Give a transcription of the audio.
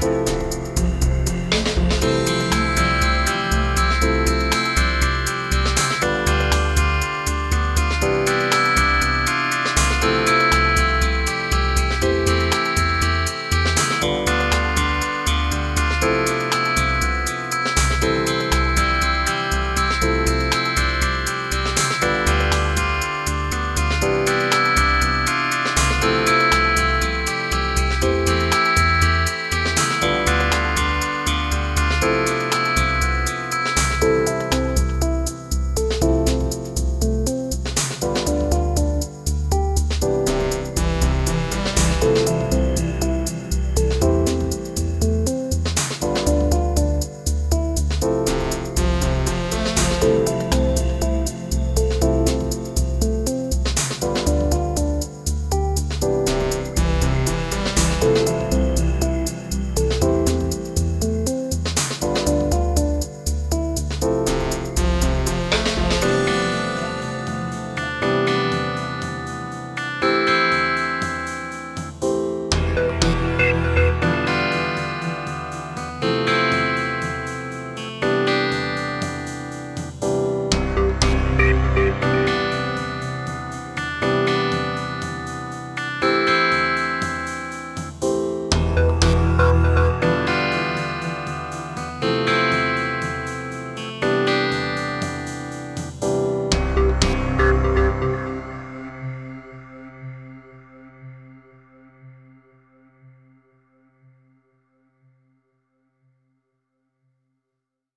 Bye.